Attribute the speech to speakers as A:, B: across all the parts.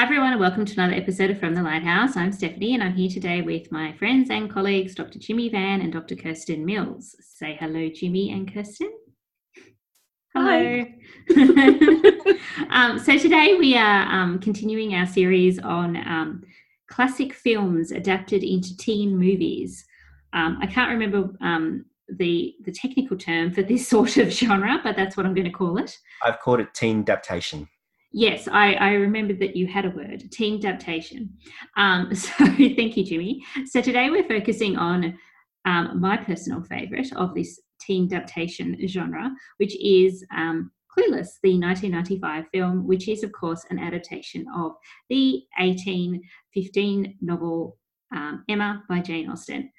A: Hi, everyone, and welcome to another episode of From the Lighthouse. I'm Stephanie, and I'm here today with my friends and colleagues, Dr. Jimmy Van and Dr. Kirsten Mills. Say hello, Jimmy and Kirsten. Hello. um, so, today we are um, continuing our series on um, classic films adapted into teen movies. Um, I can't remember um, the, the technical term for this sort of genre, but that's what I'm going to call it.
B: I've called it teen adaptation.
A: Yes, I, I that you had a word, teen adaptation. Um, so thank you, Jimmy. So today we're focusing on um, my personal favourite of this teen adaptation genre, which is um, Clueless, the 1995 film, which is, of course, an adaptation of the 1815 novel um, Emma by Jane Austen.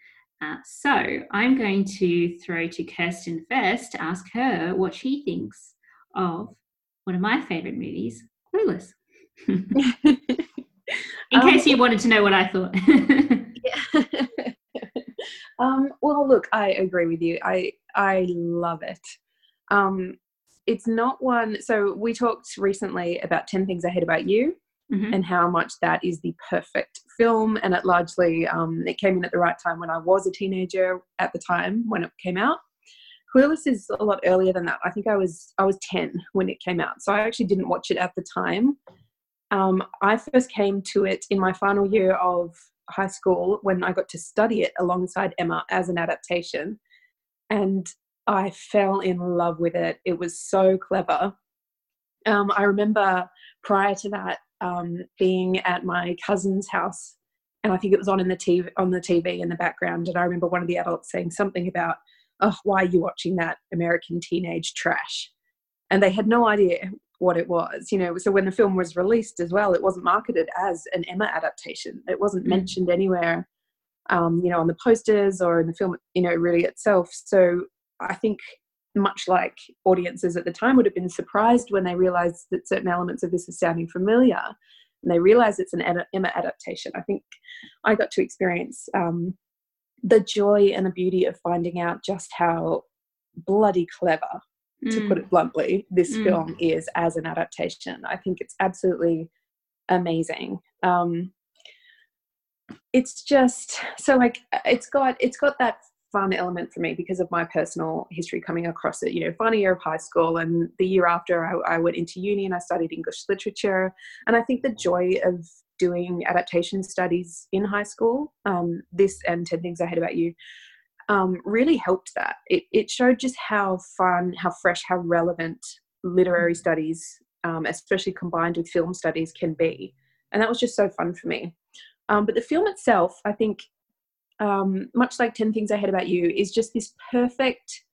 A: Uh, so I'm going to throw to Kirsten first to ask her what she thinks of one of my favorite movies, Clueless. In um, case you wanted to know what I thought.
C: um, well, look, I agree with you. I I love it. Um, it's not one. So we talked recently about Ten Things I Hate About You. Mm-hmm. And how much that is the perfect film, and it largely um, it came in at the right time when I was a teenager at the time when it came out. Clueless is a lot earlier than that. I think I was I was ten when it came out, so I actually didn't watch it at the time. Um, I first came to it in my final year of high school when I got to study it alongside Emma as an adaptation, and I fell in love with it. It was so clever. Um, I remember prior to that um, being at my cousin's house, and I think it was on in the TV on the TV in the background, and I remember one of the adults saying something about oh, why are you watching that American teenage trash? And they had no idea what it was, you know. So when the film was released as well, it wasn't marketed as an Emma adaptation. It wasn't mm. mentioned anywhere, um, you know, on the posters or in the film, you know, really itself. So I think much like audiences at the time would have been surprised when they realized that certain elements of this are sounding familiar and they realize it's an Emma adaptation. I think I got to experience um, the joy and the beauty of finding out just how bloody clever, mm. to put it mm. bluntly, this mm. film is as an adaptation. I think it's absolutely amazing. Um, it's just so like it's got it's got that fun element for me because of my personal history coming across it. You know, final year of high school, and the year after, I, I, went into uni and I studied English literature. And I think the joy of doing adaptation studies in high school, um, this and 10 Things I Hate About You, um, really helped that. It, it showed just how fun, how fresh, how relevant literary studies, um, especially combined with film studies, can be. And that was just so fun for me. Um, but the film itself, I think, um, much like 10 Things I Hate About You, is just this perfect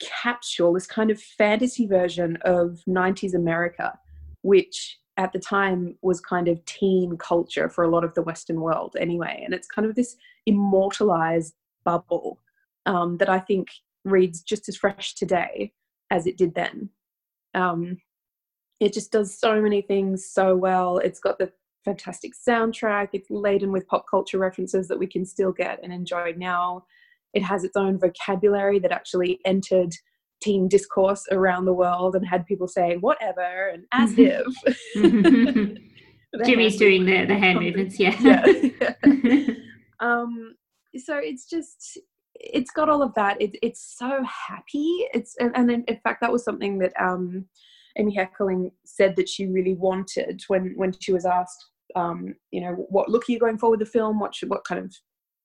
C: capsule, this kind of fantasy version of 90s America, which at the time was kind of teen culture for a lot of the Western world anyway. And it's kind of this immortalized bubble um, that I think reads just as fresh today as it did then. Um, it just does so many things so well. It's got the fantastic soundtrack, it's laden with pop culture references that we can still get and enjoy now. It has its own vocabulary that actually entered teen discourse around the world and had people saying whatever and as
A: if. Jimmy's doing the, the hand movements, yeah. yeah,
C: yeah. um, so it's just it's got all of that. It, it's so happy. It's and, and in, in, fact that was something that um, Amy Heckerling said that she really wanted when when she was asked, um, you know, what look are you going for with the film? What should, what kind of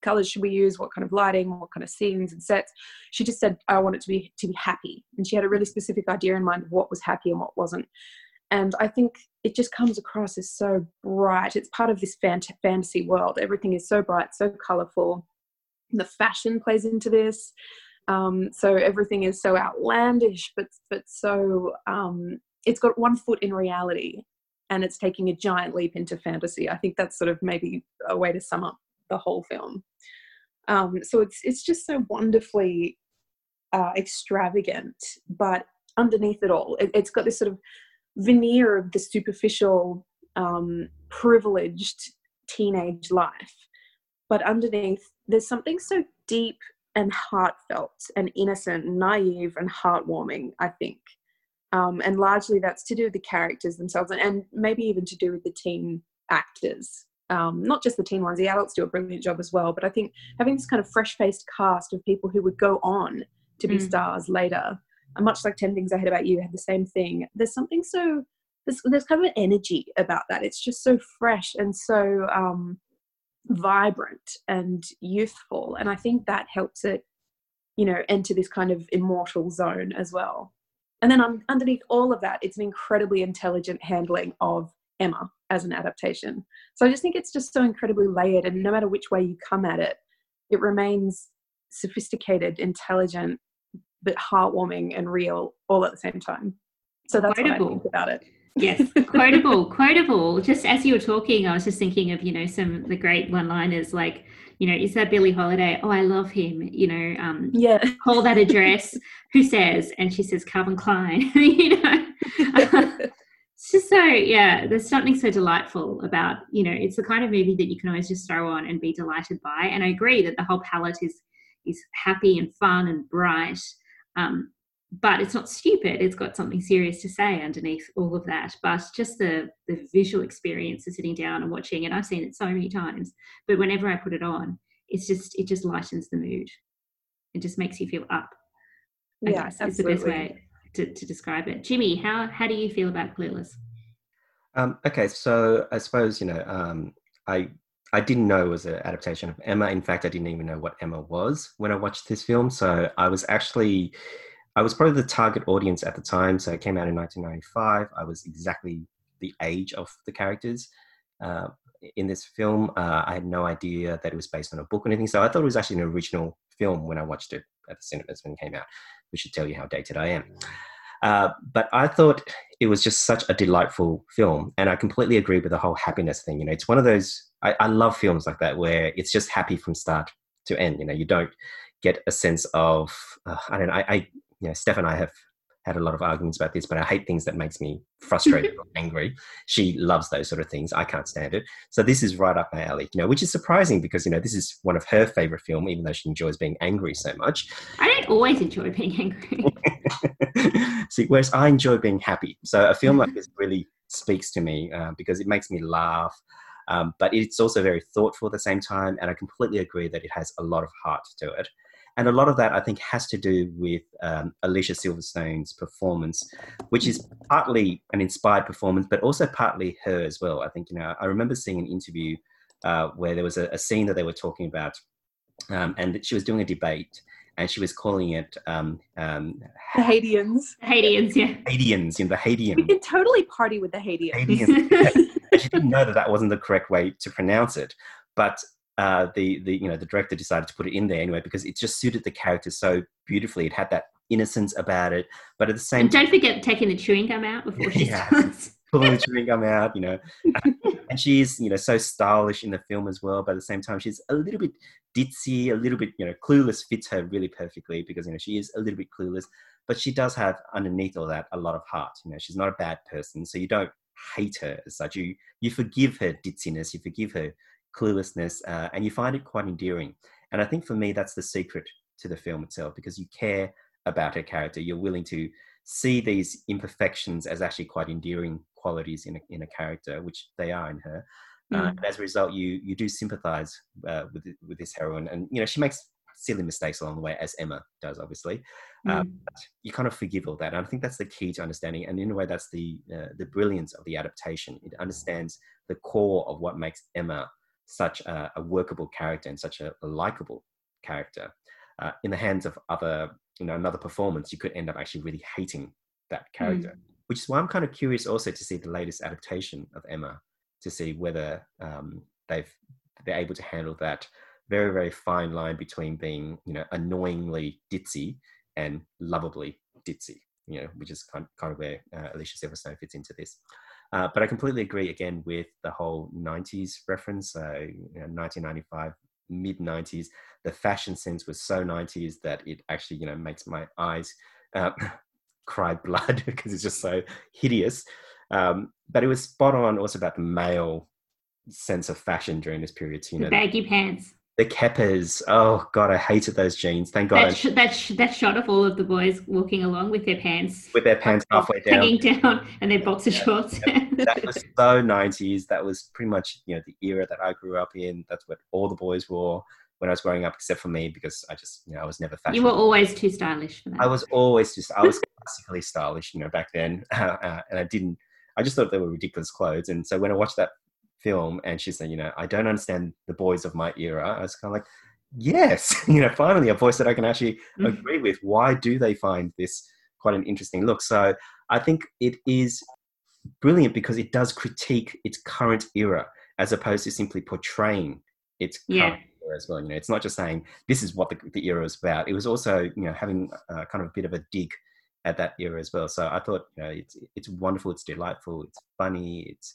C: colors should we use what kind of lighting what kind of scenes and sets. She just said i want it to be to be happy. And she had a really specific idea in mind of what was happy and what wasn't. And i think it just comes across as so bright. It's part of this fant- fantasy world. Everything is so bright so colorful. The fashion plays into this. Um, so everything is so outlandish but but so um, it's got one foot in reality and it's taking a giant leap into fantasy. I think that's sort of maybe a way to sum up the whole film. Um, so it's it's just so wonderfully uh, extravagant, but underneath it all, it, has got this sort of veneer of the superficial, um, privileged teenage life. But underneath, there's something so deep and heartfelt and innocent naive and heartwarming, I think. Um, and largely that's to do with the characters themselves and, and maybe even to do with the teen actors. Um, not just the teen ones, the adults do a brilliant job as well. But I think having this kind of fresh faced cast of people who would go on to be mm. stars later, and much like 10 Things I Hate About You had the same thing, there's something so, there's, there's kind of an energy about that. It's just so fresh and so um, vibrant and youthful. And I think that helps it, you know, enter this kind of immortal zone as well. And then um, underneath all of that, it's an incredibly intelligent handling of Emma as an adaptation. So I just think it's just so incredibly layered, and no matter which way you come at it, it remains sophisticated, intelligent, but heartwarming and real all at the same time. So that's Quotable. what I think about it.
A: yes, quotable, quotable. Just as you were talking, I was just thinking of you know some the great one-liners like you know is that Billie Holiday? Oh, I love him. You know, um,
C: yeah.
A: Call that address. Who says? And she says Calvin Klein. you know, it's just so yeah. There's something so delightful about you know it's the kind of movie that you can always just throw on and be delighted by. And I agree that the whole palette is is happy and fun and bright. Um, but it's not stupid. It's got something serious to say underneath all of that. But just the the visual experience of sitting down and watching it, I've seen it so many times. But whenever I put it on, it's just it just lightens the mood. It just makes you feel up. I yeah, guess it's the best way to, to describe it. Jimmy, how how do you feel about Clueless?
B: Um, okay, so I suppose you know um, I I didn't know it was an adaptation of Emma. In fact, I didn't even know what Emma was when I watched this film. So I was actually I was probably the target audience at the time. So it came out in 1995. I was exactly the age of the characters uh, in this film. Uh, I had no idea that it was based on a book or anything. So I thought it was actually an original film when I watched it at the cinemas when it came out, which should tell you how dated I am. Uh, but I thought it was just such a delightful film. And I completely agree with the whole happiness thing. You know, it's one of those, I, I love films like that where it's just happy from start to end. You know, you don't get a sense of, uh, I don't know, I, I you know, Steph and I have had a lot of arguments about this, but I hate things that makes me frustrated or angry. She loves those sort of things. I can't stand it. So this is right up my alley, you know, which is surprising because, you know, this is one of her favorite film, even though she enjoys being angry so much.
A: I don't always enjoy being angry.
B: See, whereas I enjoy being happy. So a film like this really speaks to me uh, because it makes me laugh. Um, but it's also very thoughtful at the same time. And I completely agree that it has a lot of heart to it. And a lot of that, I think, has to do with um, Alicia Silverstone's performance, which is partly an inspired performance, but also partly her as well. I think, you know, I remember seeing an interview uh, where there was a, a, scene that they were talking about, um, and she was doing a debate, and she was calling it um, um,
C: the Haitians.
A: Haitians, yeah.
B: Haitians, in the Haitian.
C: We can totally party with the Haitians.
B: Haitians. she didn't know that that wasn't the correct way to pronounce it, but uh, the the you know the director decided to put it in there anyway because it just suited the character so beautifully. It had that innocence about it, but at the same
A: and don't forget taking the chewing gum out before she yeah, starts.
B: Pulling the chewing gum out, you know, and she's you know so stylish in the film as well. But at the same time, she's a little bit ditzy, a little bit you know clueless fits her really perfectly because you know she is a little bit clueless, but she does have underneath all that a lot of heart. You know, she's not a bad person, so you don't hate her as such. You you forgive her ditziness, you forgive her cluelessness, uh, and you find it quite endearing. And I think for me, that's the secret to the film itself because you care about her character. You're willing to see these imperfections as actually quite endearing qualities in a, in a character, which they are in her. Mm. Uh, and as a result, you you do sympathise uh, with with this heroine, and you know she makes silly mistakes along the way, as Emma does, obviously. Uh, mm. you kind of forgive all that, and I think that's the key to understanding. And in a way, that's the uh, the brilliance of the adaptation. It understands the core of what makes Emma such a, a workable character and such a, a likable character. Uh, in the hands of other, you know, another performance, you could end up actually really hating that character. Mm. Which is why I'm kind of curious also to see the latest adaptation of Emma to see whether um, they've they're able to handle that very very fine line between being you know annoyingly ditzy and lovably ditzy you know which is kind, kind of where uh, alicia silverstone fits into this uh, but I completely agree again with the whole 90s reference, uh, you know, 1995, mid 90s. The fashion sense was so 90s that it actually, you know, makes my eyes uh, cry blood because it's just so hideous. Um, but it was spot on also about the male sense of fashion during this period.
A: You know, the baggy pants.
B: The keppers. Oh god, I hated those jeans. Thank God.
A: That, sh- that, sh- that shot of all of the boys walking along with their pants
B: with their pants halfway down,
A: hanging down, and their boxer shorts.
B: that was so nineties. That was pretty much you know the era that I grew up in. That's what all the boys wore when I was growing up, except for me because I just you know I was never fashionable.
A: You were always too stylish for that.
B: I was always just I was classically stylish, you know, back then, uh, and I didn't. I just thought they were ridiculous clothes, and so when I watched that film and she said, you know, I don't understand the boys of my era, I was kind of like, yes, you know, finally a voice that I can actually mm-hmm. agree with. Why do they find this quite an interesting look? So I think it is brilliant because it does critique its current era as opposed to simply portraying its yeah. current era as well. You know, it's not just saying this is what the, the era is about. It was also, you know, having uh, kind of a bit of a dig at that era as well. So I thought, you know, it's it's wonderful, it's delightful, it's funny, it's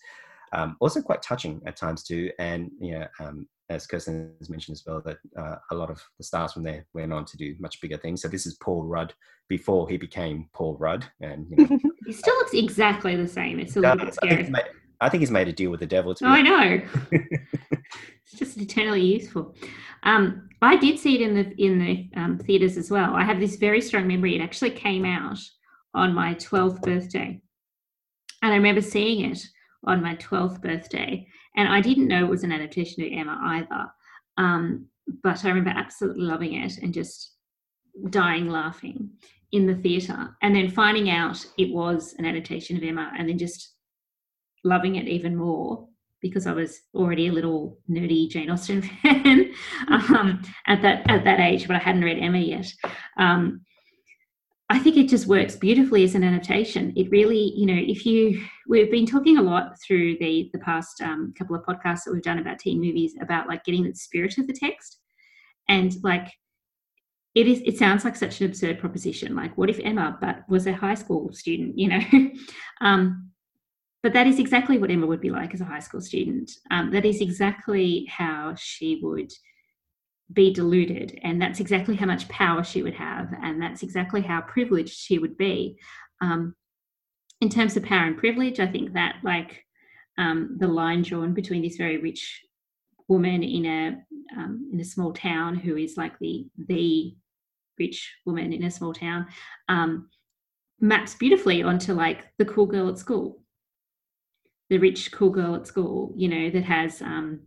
B: um, also quite touching at times too. And you know, um, as Kirsten has mentioned as well, that uh, a lot of the stars from there went on to do much bigger things. So this is Paul Rudd before he became Paul Rudd, and you know,
A: he still looks exactly the same. It's a little bit scary.
B: I think, made, I think he's made a deal with the devil.
A: Oh, I know. it's just eternally useful. Um, I did see it in the in the um, theaters as well. I have this very strong memory. It actually came out on my twelfth birthday, and I remember seeing it on my 12th birthday. And I didn't know it was an adaptation of Emma either. Um, but I remember absolutely loving it and just dying laughing in the theatre. And then finding out it was an adaptation of Emma and then just loving it even more because I was already a little nerdy Jane Austen fan um, at that at that age, but I hadn't read Emma yet. Um, I think it just works beautifully as an annotation. It really, you know, if you, we've been talking a lot through the the past um, couple of podcasts that we've done about teen movies about like getting the spirit of the text, and like it is, it sounds like such an absurd proposition. Like, what if Emma, but was a high school student, you know? um, but that is exactly what Emma would be like as a high school student. Um, that is exactly how she would be deluded. And that's exactly how much power she would have and that's exactly how privileged she would be. Um, in terms of power and privilege i think that like um, the line drawn between this very rich woman in a um, in a small town who is like the the rich woman in a small town um, maps beautifully onto like the cool girl at school. The rich cool girl at school you know that has um,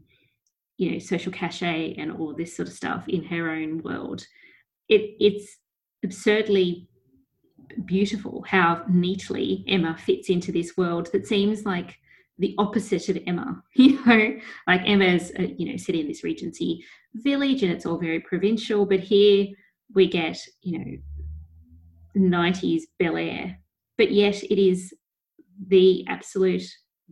A: you know social cachet and all this sort of stuff in her own world it it's absurdly beautiful how neatly emma fits into this world that seems like the opposite of emma you know? Like emma's uh, you know sitting in this regency village and it's all very provincial but here we get you know 90s bel air but yet it is the absolute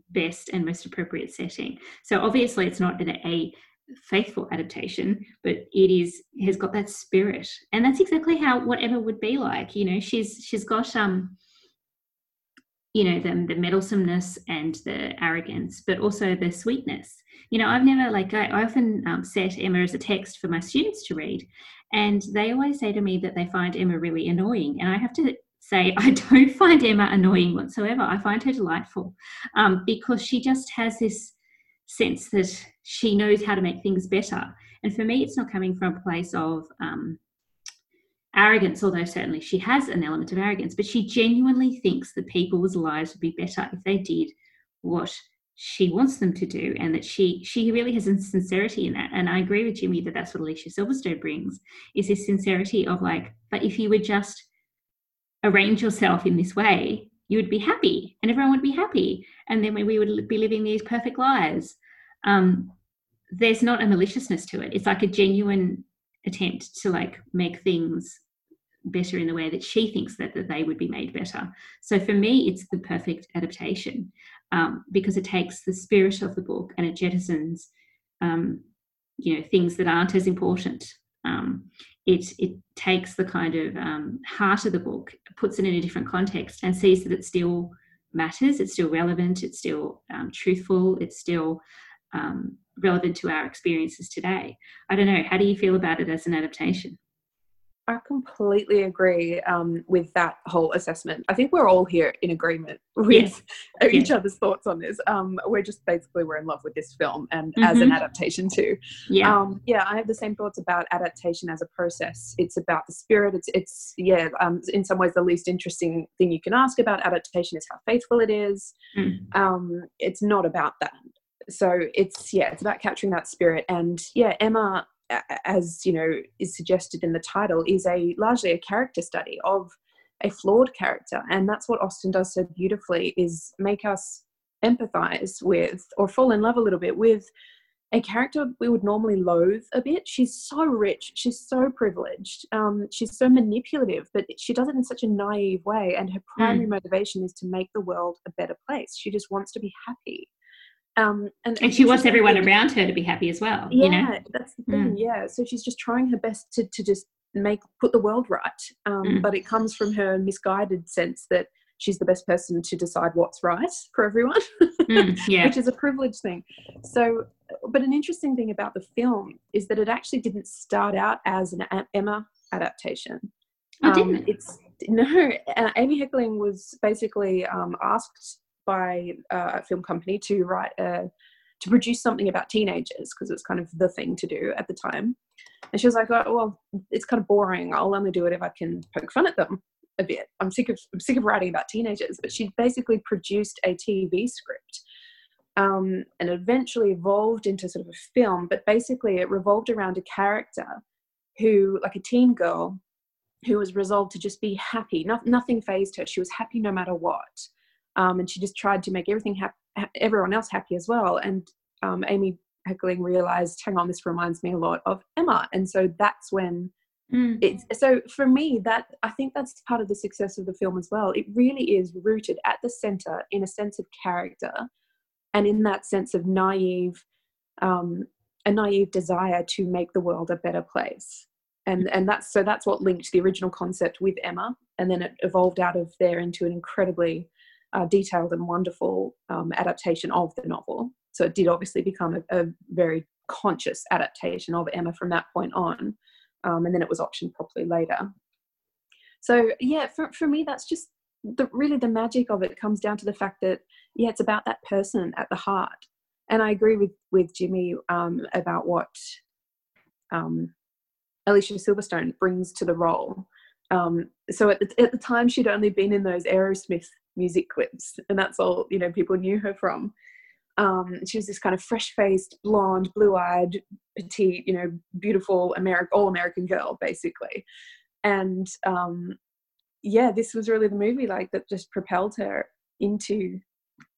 A: best and most appropriate setting. So obviously it's not a, a faithful adaptation, but it is has got that spirit. And that's exactly how whatever would be like. You know, she's she's got um you know the, the meddlesomeness and the arrogance but also the sweetness you know i've never like i, I often um, set emma as a text for my students to read and they always say to me that they find emma really annoying and i have to say I don't find Emma annoying whatsoever. I find her delightful um, because she just has this sense that she knows how to make things better. And for me, it's not coming from a place of um, arrogance, although certainly she has an element of arrogance, but she genuinely thinks that people's lives would be better if they did what she wants them to do and that she she really has a sincerity in that and i agree with jimmy that that's what alicia silverstone brings is this sincerity of like but if you would just arrange yourself in this way, you would be happy and everyone would be happy. And then we would be living these perfect lives. Um, there's not a maliciousness to it. It's like a genuine attempt to like make things better in the way that she thinks that, that they would be made better. So for me, it's the perfect adaptation um, because it takes the spirit of the book and it jettisons, um, you know, things that aren't as important. Um, it it takes the kind of um, heart of the book, puts it in a different context, and sees that it still matters. It's still relevant. It's still um, truthful. It's still um, relevant to our experiences today. I don't know. How do you feel about it as an adaptation?
C: I completely agree um, with that whole assessment. I think we're all here in agreement with
A: Yes.
C: each other's thoughts on this. Um, we're just basically we're in love with this film and
A: Mm-hmm.
C: as an adaptation too.
A: Yeah.
C: Um, yeah, I have the same thoughts about adaptation as a process. It's about the spirit. It's it's yeah. Um, in some ways, the least interesting thing you can ask about adaptation is how faithful it is.
A: Mm.
C: Um, it's not about that. So it's yeah, it's about capturing that spirit. And yeah, Emma, as you know, is suggested in the title, is a largely a character study of a flawed character, and that's what Austen does so beautifully is make us empathize with or fall in love a little bit with a character we would normally loathe a bit. She's so rich, she's so privileged, um, she's so manipulative, but she does it in such a naive way. And her primary motivation is to make the world a better place. She just wants to be happy. Um, and,
A: and she wants everyone around her to be happy as well.
C: Yeah,
A: You know.
C: that's the thing. Yeah, so she's just trying her best to to just make put the world right. Um,
A: Mm.
C: But it comes from her misguided sense that she's the best person to decide what's right for everyone
A: Mm, yeah.
C: which is a privileged thing. So, but an interesting thing about the film is that it actually didn't start out as an Emma adaptation.
A: Oh,
C: Um,
A: didn't it?
C: it's no, uh, Amy Heckerling was basically um, asked by uh, a film company to write a to produce something about teenagers because it's kind of the thing to do at the time. And she was like, oh, "Well, it's kind of boring. I'll only do it if I can poke fun at them a bit. I'm sick of I'm sick of writing about teenagers." But she basically produced a TV script, um, and eventually evolved into sort of a film. But basically, it revolved around a character who, like a teen girl, who was resolved to just be happy. No, nothing phased her. She was happy no matter what, um, and she just tried to make everything hap- everyone else happy as well. And um, Amy Heckerling realized, hang on, this reminds me a lot of Emma, and so that's when
A: Mm.
C: it's so for me that I think that's part of the success of the film as well. It really is rooted at the center in a sense of character, and in that sense of naive, um, a naive desire to make the world a better place. And and that's so that's what linked the original concept with Emma, and then it evolved out of there into an incredibly uh, detailed and wonderful um, adaptation of the novel. So it did obviously become a, a very conscious adaptation of Emma from that point on um, and then it was optioned properly later. So yeah, for for me, that's just the really the magic of it comes down to the fact that yeah, it's about that person at the heart. And I agree with with Jimmy um, about what um, Alicia Silverstone brings to the role. Um, so at the, at the time, she'd only been in those Aerosmith music clips, and that's all you know people knew her from. Um, she was this kind of fresh-faced, blonde, blue-eyed, petite, you know, beautiful American, all-American girl, basically. And um, yeah, this was really the movie like that just propelled her into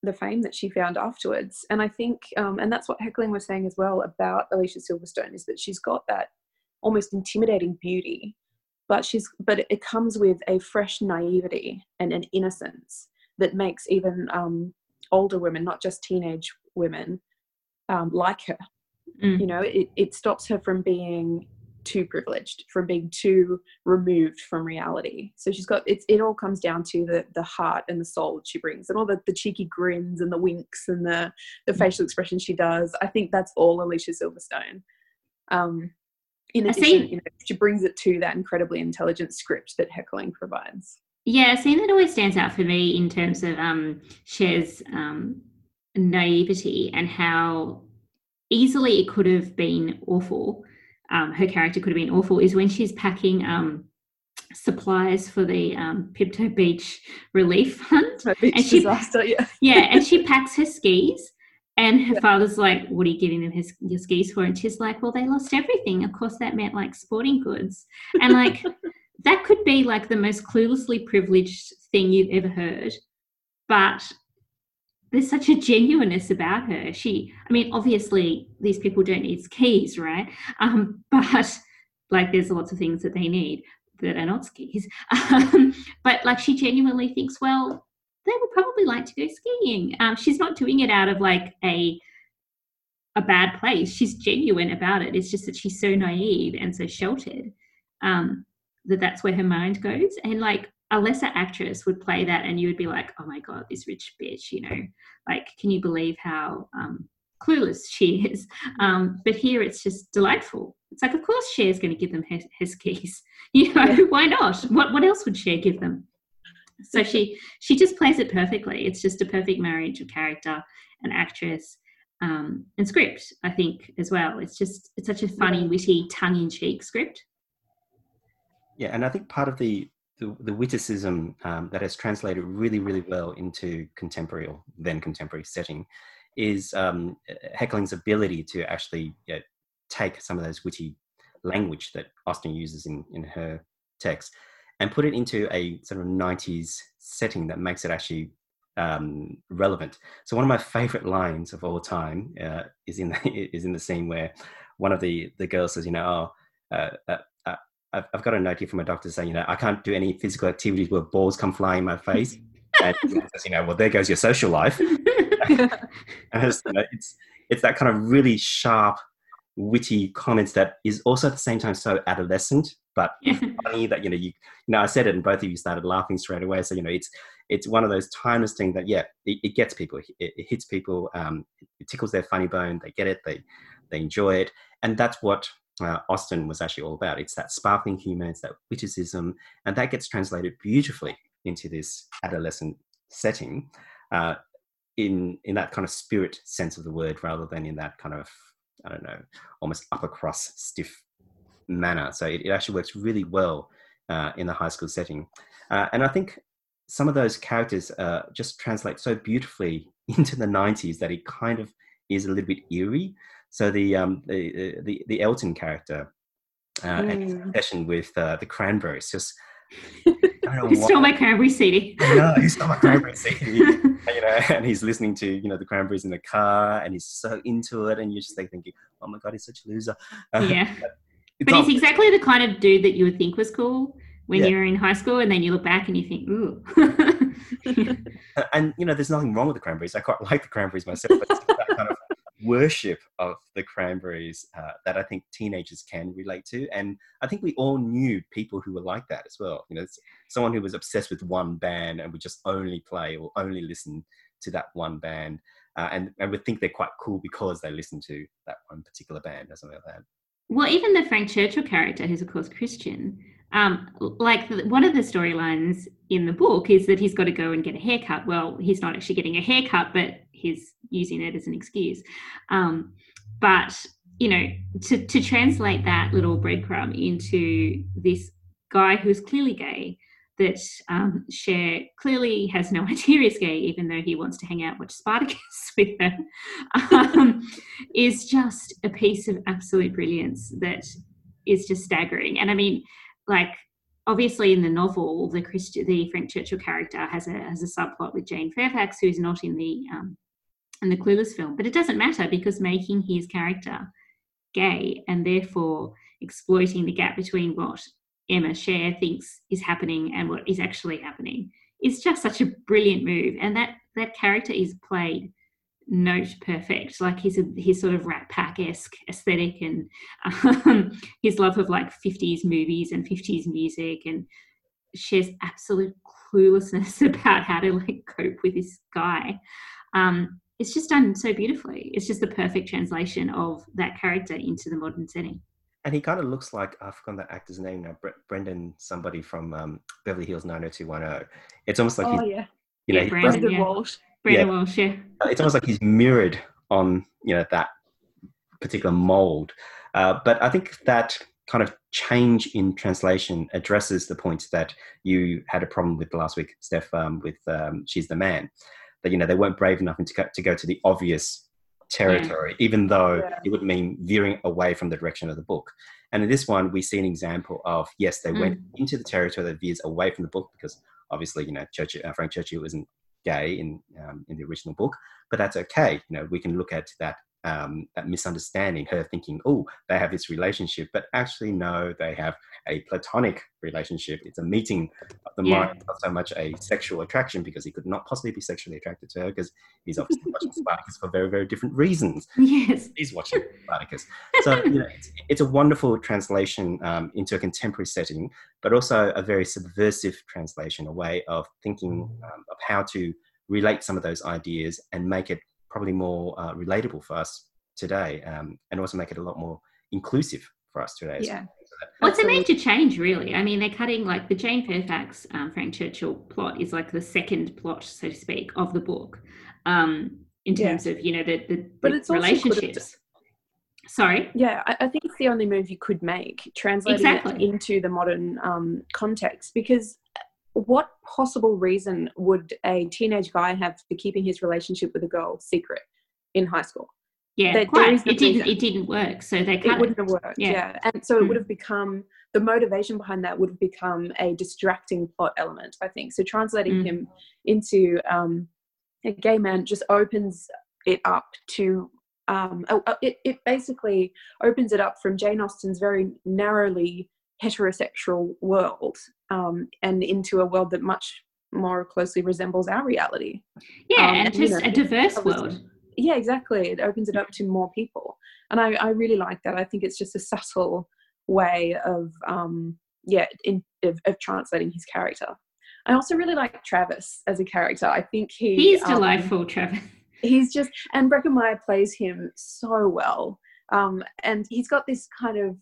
C: the fame that she found afterwards. And I think, um, and that's what Heckerling was saying as well about Alicia Silverstone is that she's got that almost intimidating beauty, but she's but it comes with a fresh naivety and an innocence that makes even um, older women, not just teenage women, um, like her.
A: Mm.
C: You know, it, it stops her from being too privileged, from being too removed from reality. So she's got it's it all comes down to the the heart and the soul that she brings, and all the, the cheeky grins and the winks and the the facial expression she does. I think that's all Alicia Silverstone. Um, in addition, you know, she brings it to that incredibly intelligent script that Heckerling provides.
A: Yeah, a scene that always stands out for me in terms of um, Cher's um, naivety and how easily it could have been awful. Um, her character could have been awful is when she's packing um, supplies for the um, Pismo Beach Relief Fund.
C: Beach
A: And she-
C: disaster, yeah.
A: Yeah, and she packs her skis. And her father's like, What are you giving them his, your skis for? And she's like, Well, they lost everything. Of course, that meant like sporting goods. And like, that could be like the most cluelessly privileged thing you've ever heard. But there's such a genuineness about her. She, I mean, obviously, these people don't need skis, right? Um, but like, there's lots of things that they need that are not skis. Um, but like, she genuinely thinks, well, they would probably like to go skiing. Um, she's not doing it out of like a a bad place. She's genuine about it. It's just that she's so naive and so sheltered um, that that's where her mind goes. And like a lesser actress would play that, and you would be like, "Oh my god, this rich bitch," you know? Like, can you believe how um, clueless she is. Um, but here it's just delightful. It's like, of course, Cher's going to give them his, his keys. You know, yeah. why not? What what else would Cher give them? So she she just plays it perfectly. It's just a perfect marriage of character and actress um, and script. I think as well. It's just it's such a funny, witty, tongue in cheek script.
B: Yeah, and I think part of the the, the witticism um, that has translated really, really well into contemporary or then contemporary setting is um, Heckerling's ability to actually you know, take some of those witty language that Austen uses in, in her text and put it into a sort of 90s setting that makes it actually um, relevant. So one of my favorite lines of all time uh, is in the, is in the scene where one of the the girls says, you know, oh, uh, uh I've, I've got a note here from my doctor saying, you know, I can't do any physical activities where balls come flying in my face. and says, you know, well, there goes your social life. and it's, you know, it's it's that kind of really sharp, witty comments that is also at the same time so adolescent, but funny that you know you you know I said it and both of you started laughing straight away. So you know it's it's one of those timeless things that yeah it, it gets people, it, it hits people, um, it tickles their funny bone. They get it, they they enjoy it, and that's what uh, Austen was actually all about. It's that sparkling humor, it's that witticism, and that gets translated beautifully into this adolescent setting uh, in in that kind of spirit sense of the word, rather than in that kind of I don't know, almost upper crust stiff manner. So it, it actually works really well uh, in the high school setting, uh, and I think some of those characters uh, just translate so beautifully into the 90s that it kind of is a little bit eerie. So the um, the, the, the Elton character uh, mm. and his obsession with uh, the Cranberries just.
A: he stole my cranberry CD.
B: no, he stole my cranberry CD. and, you know, and he's listening to you know the cranberries in the car, and he's so into it, and you're just like thinking, "Oh my god, he's such a loser."
A: Yeah, but he's exactly the kind of dude that you would think was cool when yeah. you're in high school, and then you look back and you think, "Ooh."
B: and you know, there's nothing wrong with the cranberries. I quite like the cranberries myself, but that kind of worship of the Cranberries uh, that I think teenagers can relate to. And I think we all knew people who were like that as well. You know, someone who was obsessed with one band and would just only play or only listen to that one band. Uh, and, and would think they're quite cool because they listen to that one particular band or something like that.
A: Well, even the Frank Churchill character, who's of course Christian, um, like one of the storylines in the book is that he's got to go and get a haircut. Well, he's not actually getting a haircut, but he's using it as an excuse. Um, but you know, to to translate that little breadcrumb into this guy who's clearly gay, that um, Cher clearly has no idea is gay, even though he wants to hang out watch Spartacus with her, um, is just a piece of absolute brilliance that is just staggering. And I mean, like obviously in the novel, the the Frank Churchill character has a has a subplot with Jane Fairfax, who's not in the um, in the Clueless film, but it doesn't matter because making his character gay and therefore exploiting the gap between what Emma Cher thinks is happening and what is actually happening is just such a brilliant move. And that that character is played note perfect. Like his his sort of Rat Pack esque aesthetic and um, his love of like 50s movies and 50s music and Cher's absolute cluelessness about how to like cope with this guy. Um, it's just done so beautifully. It's just the perfect translation of that character into the modern setting.
B: And he kind of looks like I've forgotten that actor's name now, Brendan, somebody from um, Beverly Hills 90210. It's almost like
C: oh yeah,
B: you know,
A: yeah, Brandon yeah. Walsh. Brandon yeah. Walsh, yeah.
B: It's almost like he's mirrored on you know that particular mold. Uh, but I think that kind of change in translation addresses the point that you had a problem with last week, Steph, um, with um, She's the Man. That, you know, they weren't brave enough to go to, go to the obvious territory, yeah. even though yeah. it would mean veering away from the direction of the book. And in this one, we see an example of, yes, they mm. went into the territory that veers away from the book because obviously, you know, Churchill, uh, Frank Churchill isn't gay in um, in the original book, but that's okay. You know, we can look at that um, that misunderstanding, her thinking, oh, they have this relationship, but actually, no, they have a platonic relationship. It's a meeting of the yeah. mind, not so much a sexual attraction, because he could not possibly be sexually attracted to her because he's obviously watching Spartacus for very, very different reasons.
A: Yes.
B: He's watching Spartacus. So, you know, it's, it's a wonderful translation um, into a contemporary setting, but also a very subversive translation, a way of thinking um, of how to relate some of those ideas and make it probably more uh, relatable for us today, um, and also make it a lot more inclusive for us today.
C: Yeah.
A: Well, it's a major change, really. I mean, they're cutting like the Jane Fairfax, um, Frank Churchill plot is like the second plot, so to speak, of the book, um, in
C: Yeah.
A: terms of you know the the,
C: But
A: the
C: it's
A: relationships. Sorry.
C: Yeah, I, I think it's the only move you could make, translating
A: Exactly.
C: it into the modern um, context. Because what possible reason would a teenage guy have for keeping his relationship with a girl secret in high school?
A: Yeah,
C: there
A: quite. It didn't.
C: reason.
A: It didn't work, so they cut it.
C: wouldn't have worked.
A: Yeah.
C: Yeah. And so it
A: Mm.
C: would have become the motivation behind that would have become a distracting plot element, I think. So translating
A: Mm.
C: him into um, a gay man just opens it up to um, oh, uh, it, it basically opens it up from Jane Austen's very narrowly heterosexual world um, and into a world that much more closely resembles our reality.
A: Yeah,
C: um,
A: and
C: you
A: just
C: know,
A: a diverse world.
C: Yeah, exactly. It opens it up to more people, and I, I really like that. I think it's just a subtle way of um, yeah, in, of, of translating his character. I also really like Travis as a character. I think he
A: He's
C: um,
A: delightful, Trevor.
C: he's just and Breckin Meyer plays him so well. Um, and he's got this kind of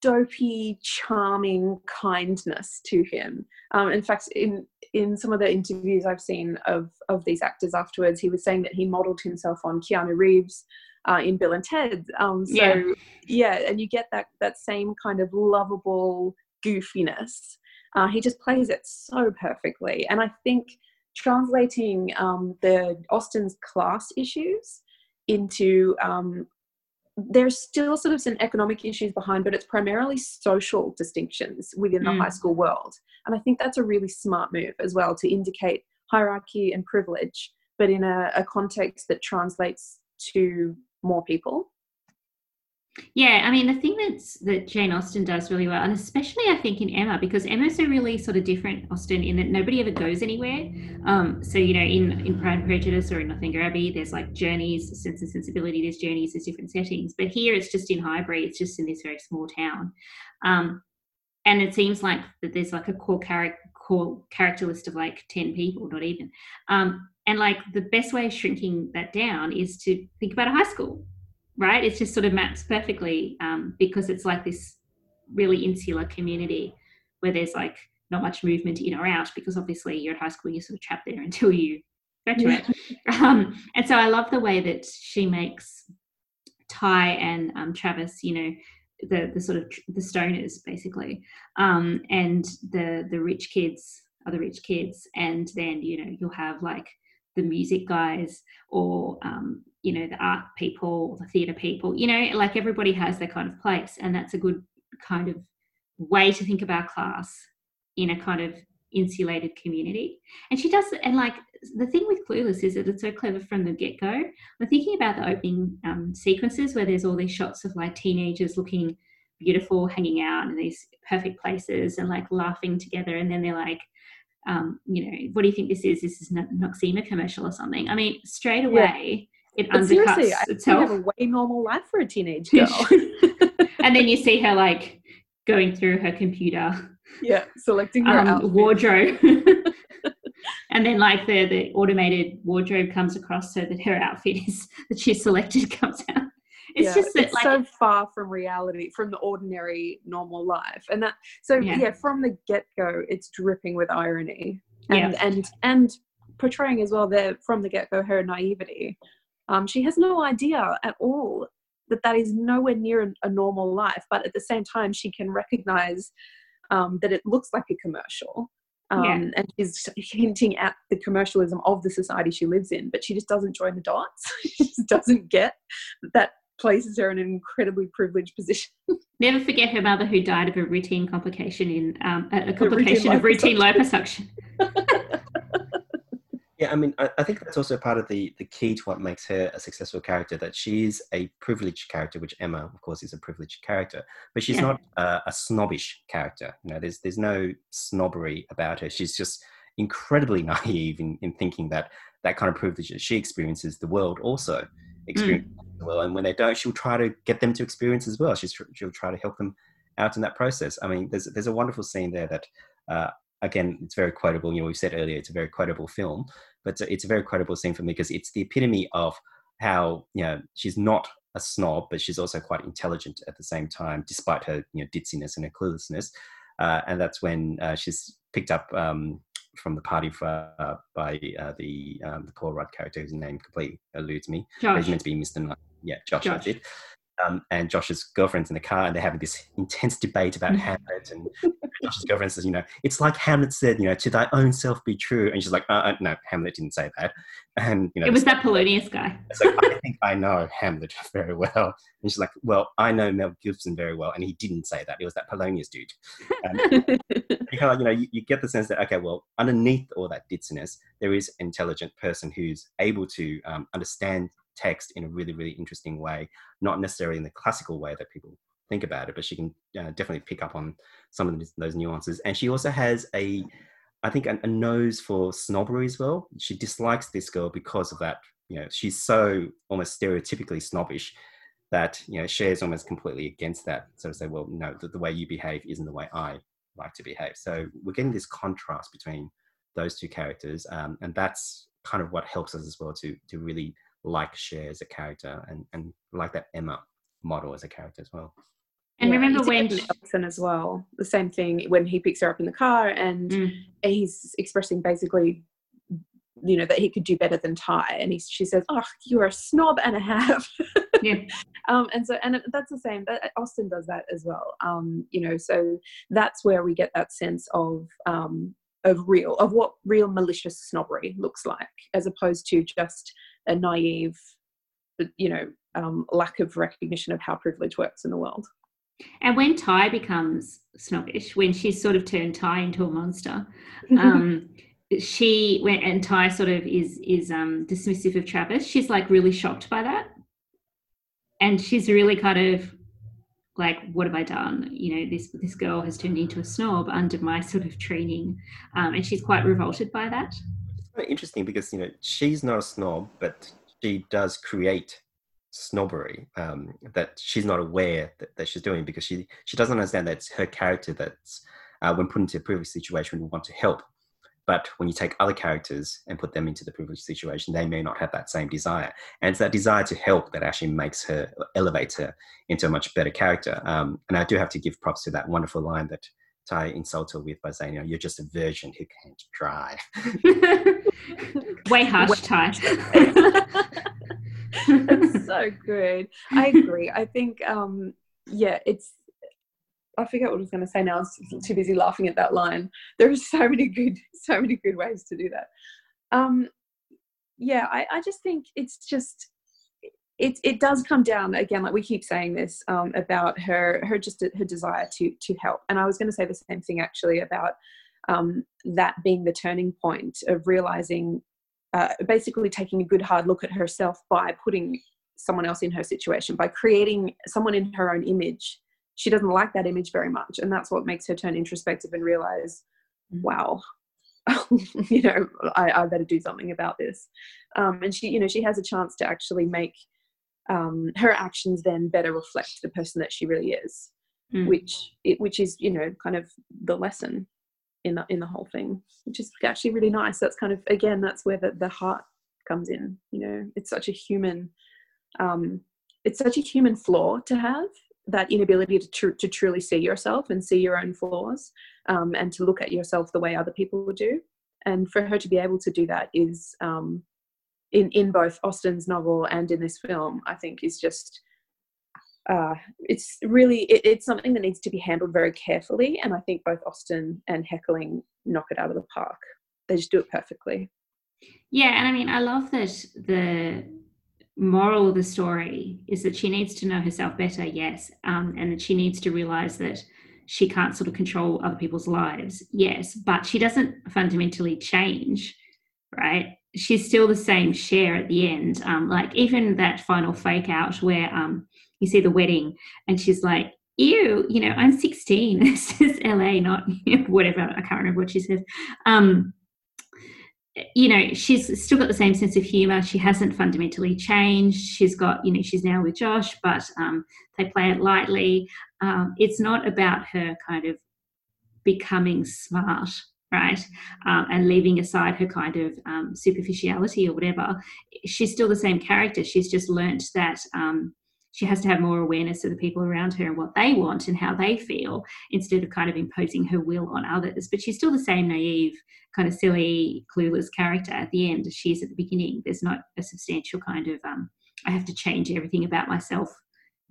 C: dopey, charming kindness to him. Um, in fact, in in some of the interviews I've seen of of these actors afterwards, he was saying that he modelled himself on Keanu Reeves uh, in Bill and Ted. Um, so
A: Yeah.
C: yeah. and you get that that same kind of lovable goofiness. Uh, he just plays it so perfectly, and I think translating um, the Austen's class issues into um, there's still sort of some economic issues behind, but it's primarily social distinctions within the
A: Mm.
C: high school world. And I think that's a really smart move as well to indicate hierarchy and privilege, but in a, a context that translates to more people.
A: Yeah, I mean the thing that's that Jane Austen does really well, and especially I think in Emma, because Emma's a really sort of different Austen in that nobody ever goes anywhere. Um, so you know, in in Pride and Prejudice or in Northanger Abbey, there's like journeys, Sense and Sensibility. There's journeys, there's different settings, but here it's just in Highbury. It's just in this very small town, um, and it seems like that there's like a core character core character list of like ten people, not even. Um, and like the best way of shrinking that down is to think about a high school right? It just sort of maps perfectly um, because it's like this really insular community where there's like not much movement in or out because obviously you're at high school, you're sort of trapped there until you graduate. Um, and so I love the way that she makes Ty and um, Travis, you know, the the sort of tr- the stoners basically, um, and the the rich kids are the rich kids, and then you know you'll have like the music guys or um, you know the art people or the theatre people you know like everybody has their kind of place and that's a good kind of way to think about class in a kind of insulated community and she does and like the thing with clueless is that it's so clever from the get-go i'm thinking about the opening um, sequences where there's all these shots of like teenagers looking beautiful hanging out in these perfect places and like laughing together and then they're like um, you know, what do you think this is? This is a Noxzema commercial or something. I mean, straight away, it
C: But seriously, I
A: itself.
C: have a way normal life for a teenage girl.
A: and then you see her like going through her computer
C: yeah, selecting her
A: um, wardrobe. and then like the, the automated wardrobe comes across so that her outfit is that she's selected comes out. It's
C: Yeah,
A: just that
C: it's
A: like
C: so far from reality, from the ordinary normal life, and that so
A: Yeah.
C: yeah, from the get go, it's dripping with irony,
A: Yeah.
C: and and and portraying as well there from the get go her naivety. Um, she has no idea at all that that is nowhere near a, normal life, but at the same time, she can recognize um, that it looks like a commercial. Um,
A: Yeah.
C: And is hinting at the commercialism of the society she lives in, but she just doesn't join the dots. she just doesn't get that places her in an incredibly privileged position.
A: never forget her mother who died of a routine complication in um, a, a
C: routine
A: complication of routine liposuction.
B: Yeah, I mean, I, I think that's also part of the the key to what makes her a successful character. That she's a privileged character, which Emma, of course, is a privileged character, but she's
A: Yeah.
B: not uh, a snobbish character. You know, there's there's no snobbery about her. She's just incredibly naive in, in thinking that that kind of privilege that she experiences, the world also experiences the world, and when they don't, she'll try to get them to experience as well. She's she'll try to help them out in that process. I mean, there's there's a wonderful scene there that. Uh, Again, it's very quotable. You know, we said earlier it's a very quotable film, but it's a very quotable scene for me because it's the epitome of how you know she's not a snob, but she's also quite intelligent at the same time, despite her you know ditziness and her cluelessness. Uh, and that's when uh, she's picked up um, from the party for, uh, by uh, the um, the Paul Rudd character whose name completely eludes me.
A: Josh.
B: He's meant to be Mr. Knight. Yeah, Josh.
A: Josh.
B: Um, and Josh's girlfriend's in the car, and they're having this intense debate about Hamlet. And Josh's girlfriend says, "You know, it's like Hamlet said, you know, to thy own self be true." And she's like, uh, uh, "No, Hamlet didn't say that." And you know,
A: It was that Polonius guy.
B: it's like, I think I know Hamlet very well. And she's like, Well, I know Mel Gibson very well. And he didn't say that. It was that Polonius dude. Um, you kind of, you know, you, you get the sense that, okay, well, underneath all that ditziness, there is an intelligent person who's able to um, understand text in a really, really interesting way, not necessarily in the classical way that people think about it, but she can uh, definitely pick up on some of those nuances. And she also has a, I think, a, a nose for snobbery as well. She dislikes this girl because of that. You know, she's so almost stereotypically snobbish that you know Cher's almost completely against that. So to say, well, no, the, the way you behave isn't the way I like to behave. So we're getting this contrast between those two characters, um, and that's kind of what helps us as well to to really like Cher as a character and and like that Emma model as a character as well.
A: And
C: Yeah,
A: remember
C: you
A: when?
C: it in Elton as well. The same thing when he picks her up in the car and
A: Mm.
C: he's expressing basically, you know, that he could do better than Ty, and he, she says, "Oh, you're a snob and a half."
A: Yeah.
C: um, and so, and that's the same. That, Austen does that as well. Um, you know, so that's where we get that sense of um, of real of what real malicious snobbery looks like, as opposed to just a naive, you know, um, lack of recognition of how privilege works in the world.
A: And when Ty becomes snobbish, when she's sort of turned Ty into a monster, um, she when and Ty sort of is is um, dismissive of Travis. She's like really shocked by that, and she's really kind of like, "What have I done? You know, this this girl has turned into a snob under my sort of training," um, and she's quite revolted by that.
B: Interesting because you know she's not a snob, but she does create snobbery um, that she's not aware that, that she's doing because she she doesn't understand that it's her character that's uh, when put into a privileged situation would want to help. But when you take other characters and put them into the privileged situation, they may not have that same desire. And it's that desire to help that actually makes her, elevates her into a much better character. Um, and I do have to give props to that wonderful line that Ty insults her with by saying, you know, you're just a virgin who can't drive.
A: Way harsh, Ty.
C: it's so good. I agree. I think, um, yeah, it's. I forget what I was going to say now. I was too busy laughing at that line. There are so many good, so many good ways to do that. Um, yeah, I, I just think it's just it it does come down again, like we keep saying this um, about her her just her desire to to help. And I was going to say the same thing actually about um, that being the turning point of realizing uh, basically taking a good hard look at herself by putting someone else in her situation by creating someone in her own image. She doesn't like that image very much and that's what makes her turn introspective and realize wow you know I, I better do something about this. Um, and she you know she has a chance to actually make um, her actions then better reflect the person that she really is
A: Mm.
C: which it, which is you know kind of the lesson in the in the whole thing which is actually really nice. That's kind of again that's where the, the heart comes in you know. It's such a human um it's such a human flaw to have that inability to, tr- to truly see yourself and see your own flaws um, and to look at yourself the way other people would do. And for her to be able to do that is um, in in both Austen's novel and in this film i think is just uh, it's really it, it's something that needs to be handled very carefully and i think both austin and Heckerling knock it out of the park they just do it perfectly
A: Yeah, and I mean, I love that the moral of the story is that she needs to know herself better, yes, um, and that she needs to realize that she can't sort of control other people's lives, yes, but she doesn't fundamentally change, right? She's still the same Cher at the end. Um, like even that final fake out where um, you see the wedding and she's like, ew, you know, I'm 16. This is LA, not whatever. I can't remember what she says. Um, you know, she's still got the same sense of humor. She hasn't fundamentally changed. She's got, you know, she's now with Josh, but um, they play it lightly. Um, it's not about her kind of becoming smart right? Um, and leaving aside her kind of um, superficiality or whatever, she's still the same character. She's just learnt that um, she has to have more awareness of the people around her and what they want and how they feel instead of kind of imposing her will on others. But she's still the same naive, kind of silly, clueless character at the end as she is at the beginning. There's not a substantial kind of, um, I have to change everything about myself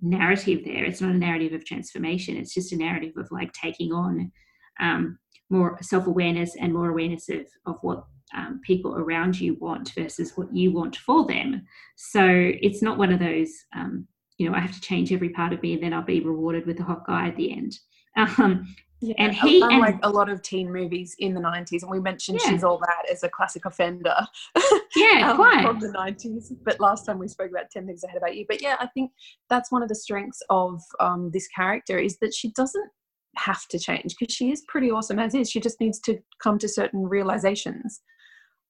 A: narrative there. It's not a narrative of transformation, it's just a narrative of like taking on um, more self awareness and more awareness of, of what um, people around you want versus what you want for them. So it's not one of those um, you know, I have to change every part of me and then I'll be rewarded with a hot guy at the end. Um,
C: yeah, and he unlike and, a lot of teen movies in the 90s and we mentioned yeah. she's all that as a classic offender
A: yeah um, quite
C: from the 90s but last time we spoke about 10 things i hate about you but yeah i think that's one of the strengths of um, this character is that she doesn't have to change because she is pretty awesome as is. She just needs to come to certain realizations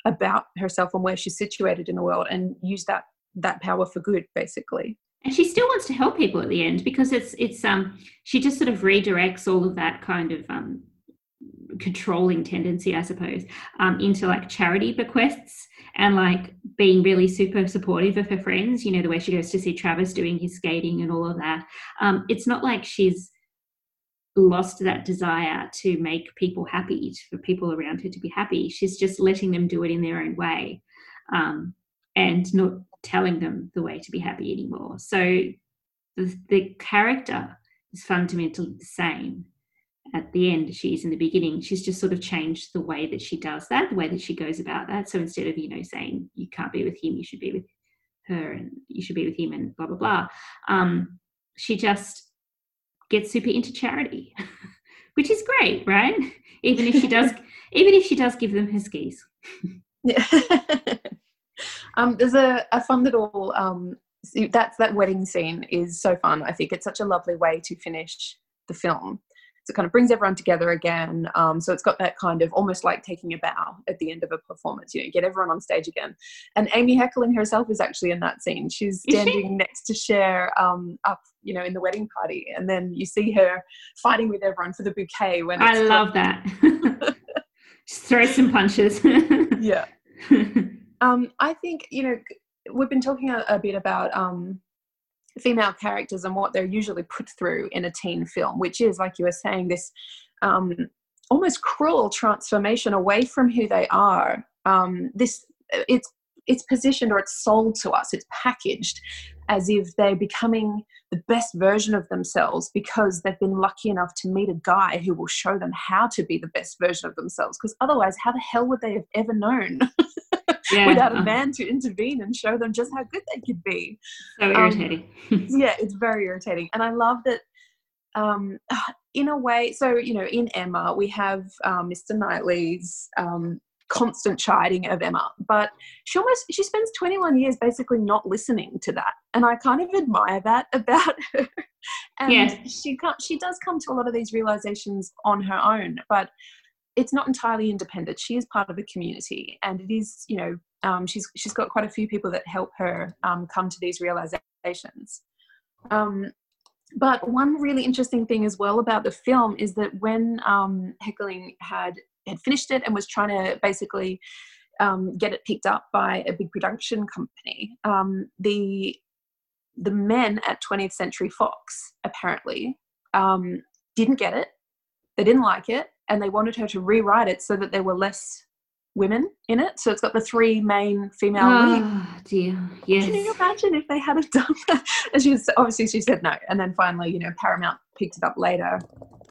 C: about herself and where she's situated in the world and use that that power for good basically.
A: And she still wants to help people at the end because it's it's um she just sort of redirects all of that kind of um controlling tendency i suppose um into like charity bequests and like being really super supportive of her friends you know the way she goes to see travis doing his skating and all of that. Um it's not like she's lost that desire to make people happy for people around her to be happy she's just letting them do it in their own way um and not telling them the way to be happy anymore. So the, the character is fundamentally the same at the end she is in the beginning. She's just sort of changed the way that she does that, the way that she goes about that. So instead of, you know, saying you can't be with him, you should be with her and you should be with him and blah, blah, blah. Um, she just gets super into charity, which is great, right? Even if she does, even if she does give them her skis.
C: Yeah. Um, there's a, a fun little um, that's that wedding scene is so fun. I think it's such a lovely way to finish the film. So it kind of brings everyone together again. Um, so it's got that kind of almost like taking a bow at the end of a performance. You know, get everyone on stage again. And Amy Heckerling herself is actually in that scene. She's standing next to Cher um, up, you know, in the wedding party, and then you see her fighting with everyone for the bouquet. When
A: I love that. Just throw some punches.
C: yeah. Um, I think you know we've been talking a, a bit about um, female characters and what they're usually put through in a teen film, which is like you were saying this um, almost cruel transformation away from who they are. Um, this it's it's positioned or it's sold to us. It's packaged as if they're becoming the best version of themselves because they've been lucky enough to meet a guy who will show them how to be the best version of themselves. Because otherwise, how the hell would they have ever known yeah. without a uh-huh. man to intervene and show them just how good they could be?
A: So um, irritating.
C: Um, yeah, it's very irritating. And I love that um, in a way, so you know, in Emma, we have um, Mr. Knightley's um, constant chiding of Emma, but she almost she spends 21 years basically not listening to that, and I kind of admire that about her. and yeah. she can't, she does come to a lot of these realizations on her own, but it's not entirely independent. She is part of a community, and it is you know um, she's she's got quite a few people that help her um, come to these realizations. Um, but one really interesting thing as well about the film is that when um, Heckerling had had finished it and was trying to basically um, get it picked up by a big production company. Um, the the men at 20th Century Fox apparently didn't get it. They didn't like it, and they wanted her to rewrite it so that there were less women in it. So it's got the three main female oh,
A: leads. dear. Yes.
C: Can you imagine if they had done that? And she was obviously she said no. And then finally, you know, Paramount picked it up later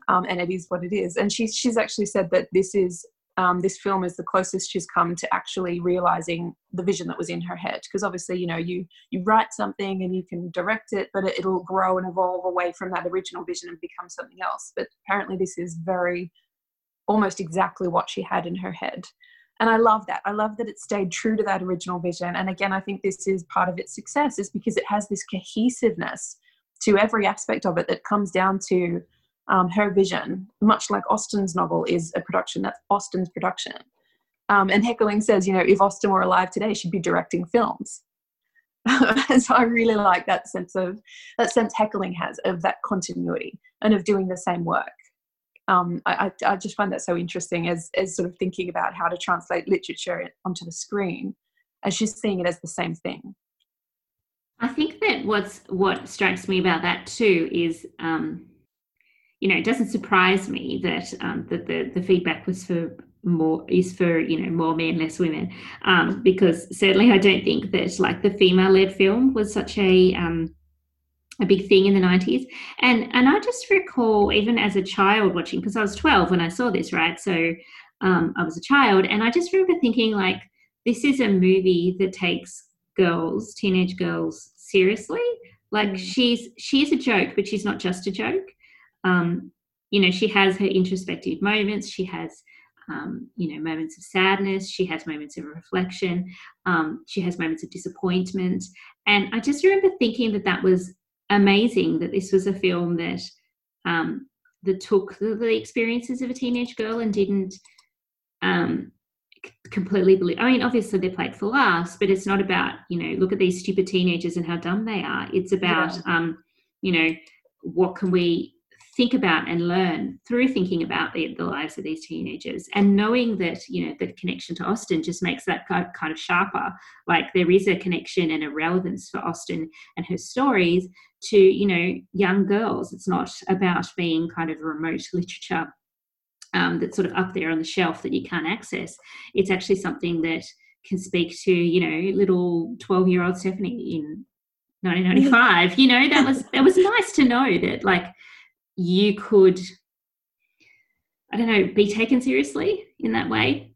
C: um, and it is what it is. And she's she's actually said that this is um, this film is the closest she's come to actually realizing the vision that was in her head. Because obviously, you know, you you write something and you can direct it, but it, it'll grow and evolve away from that original vision and become something else. But apparently, this is very almost exactly what she had in her head. And I love that. I love that it stayed true to that original vision. And again, I think this is part of its success, is because it has this cohesiveness to every aspect of it that comes down to um, her vision, much like Austen's novel is a production, that's Austen's production. Um, and Heckerling says, you know, if Austen were alive today, she'd be directing films. and so I really like that sense of that sense Heckerling has of that continuity and of doing the same work. Um, I, I just find that so interesting as as sort of thinking about how to translate literature onto the screen, as she's seeing it as the same thing.
A: I think that what's what strikes me about that too is, um, you know, it doesn't surprise me that um, that the the feedback was for more is for you know more men less women um, because certainly I don't think that like the female led film was such a um, a big thing in the 90s and and I just recall even as a child watching because I was 12 when I saw this right? So um, I was a child and I just remember thinking like this is a movie that takes girls teenage girls seriously. Like mm. she's she's a joke but she's not just a joke. Um, you know she has her introspective moments. She has um, you know moments of sadness. She has moments of reflection. Um, she has moments of disappointment. And i just remember thinking that that was amazing that this was a film that um, that took the, the, experiences of a teenage girl and didn't um, completely believe. I mean, obviously they played for laughs, but it's not about you know look at these stupid teenagers and how dumb they are. It's about yeah. um, you know what can we think about and learn through thinking about the, the lives of these teenagers and knowing that you know the connection to Austen just makes that kind of sharper. Like there is a connection and a relevance for Austen and her stories to you know young girls. It's not about being kind of remote literature um, that's sort of up there on the shelf that you can't access. It's actually something that can speak to you know little 12 year old stephanie in 1995 you know? That was that was nice to know that like you could i don't know be taken seriously in that way?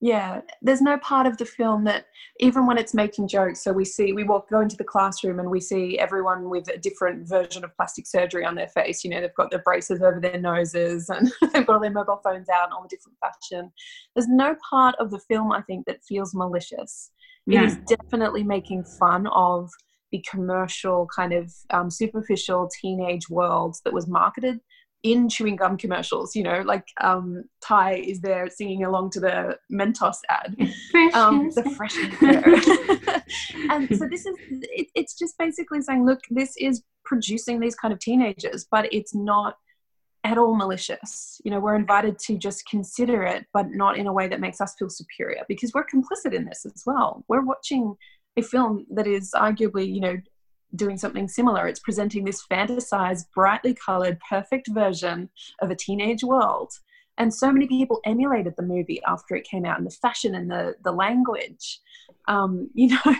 C: Yeah there's no part of the film that even when it's making jokes so we see we walk go into the classroom and we see everyone with a different version of plastic surgery on their face. You know they've got their braces over their noses and they've got all their mobile phones out in all different fashion. There's no part of the film i think that feels malicious. It is definitely making fun of the commercial kind of um, superficial teenage world that was marketed in chewing gum commercials. You know, like um, Ty is there singing along to the Mentos ad, um, the fresh and so this is it, it's just basically saying, look, this is producing these kind of teenagers, but it's not at all malicious. You know, we're invited to just consider it, but not in a way that makes us feel superior because we're complicit in this as well. We're watching a film that is arguably, you know, doing something similar. It's presenting this fantasized, brightly colored, perfect version of a teenage world. And so many people emulated the movie after it came out, and the fashion and the the language, um, you know.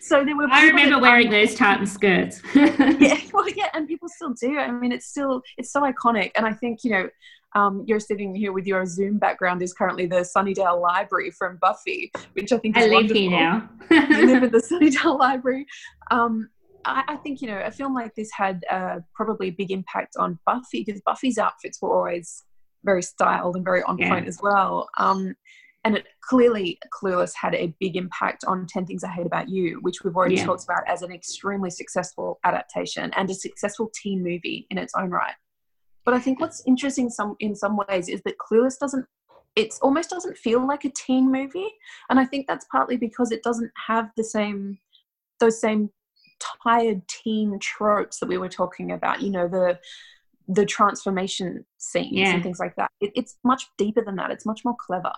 C: so there were.
A: I remember wearing those tartan skirts.
C: yeah, well, yeah, and people still do. I mean, it's still it's so iconic, and I think you know um, you're sitting here with your Zoom background is currently the Sunnydale Library from Buffy, which I think is
A: I live
C: wonderful.
A: here now.
C: you live in the Sunnydale Library. Um, I, I, think you know a film like this had uh, probably a big impact on Buffy because Buffy's outfits were always very styled and very on yeah. point as well. Um, and it clearly Clueless had a big impact on 10 Things I Hate About You, which we've already yeah. talked about as an extremely successful adaptation and a successful teen movie in its own right. But I think what's interesting some in some ways is that Clueless doesn't it almost doesn't feel like a teen movie. And I think that's partly because it doesn't have the same those same tired teen tropes that we were talking about, you know, the the transformation scenes yeah. and things like that. It, it's much deeper than that. It's much more clever.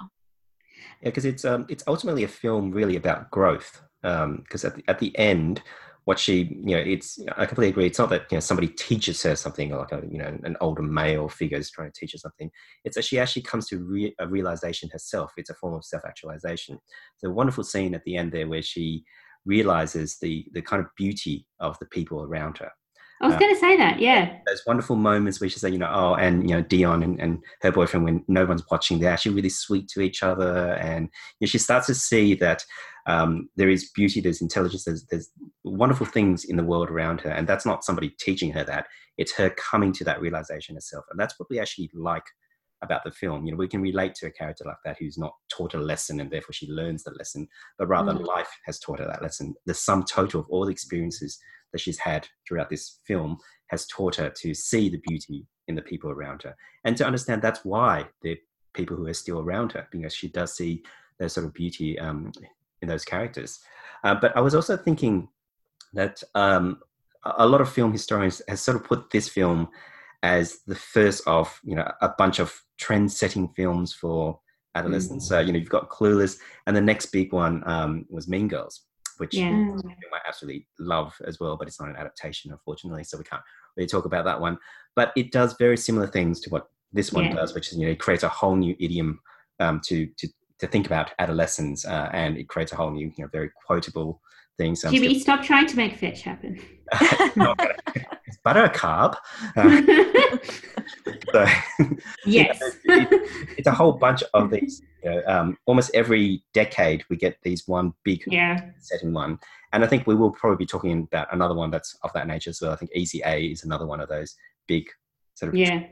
B: Yeah, because it's um, it's ultimately a film really about growth. Because um, at the, at the end, what she you know it's i completely agree. It's not that you know somebody teaches her something like a you know an older male figure is trying to teach her something. It's that she actually comes to re- a realization herself. It's a form of self-actualization. It's a wonderful scene at the end there where she realizes the the kind of beauty of the people around her
A: I was uh, going to say that, yeah.
B: Those wonderful moments where she says, you know, oh, and you know, Dion and, and her boyfriend, when no one's watching, they're actually really sweet to each other, and you know, she starts to see that um, there is beauty, there's intelligence, there's, there's wonderful things in the world around her, and that's not somebody teaching her that; it's her coming to that realization herself, and that's what we actually like about the film. You know, we can relate to a character like that who's not taught a lesson and therefore she learns the lesson, but rather mm. life has taught her that lesson. The sum total of all the experiences that she's had throughout this film has taught her to see the beauty in the people around her and to understand that's why the people who are still around her because she does see that sort of beauty um, in those characters. Uh, but I was also thinking that um, a lot of film historians has sort of put this film as the first of you know a bunch of trend-setting films for adolescents. Mm. So you know you've got Clueless, and the next big one um, was Mean Girls, which yeah. I absolutely love as well. But it's not an adaptation, unfortunately, so we can't really talk about that one. But it does very similar things to what this one yeah. does, which is you know it creates a whole new idiom um, to to to think about adolescence, uh, and it creates a whole new you know very quotable thing.
A: So Jimmy, stop trying to make fetch happen.
B: it's buttercup. Uh, so,
A: yes,
B: you know, it, it's a whole bunch of these. You know, um, almost every decade we get these one big
A: yeah.
B: setting one, and I think we will probably be talking about another one that's of that nature. So I think Easy A is another one of those big sort of
A: yeah.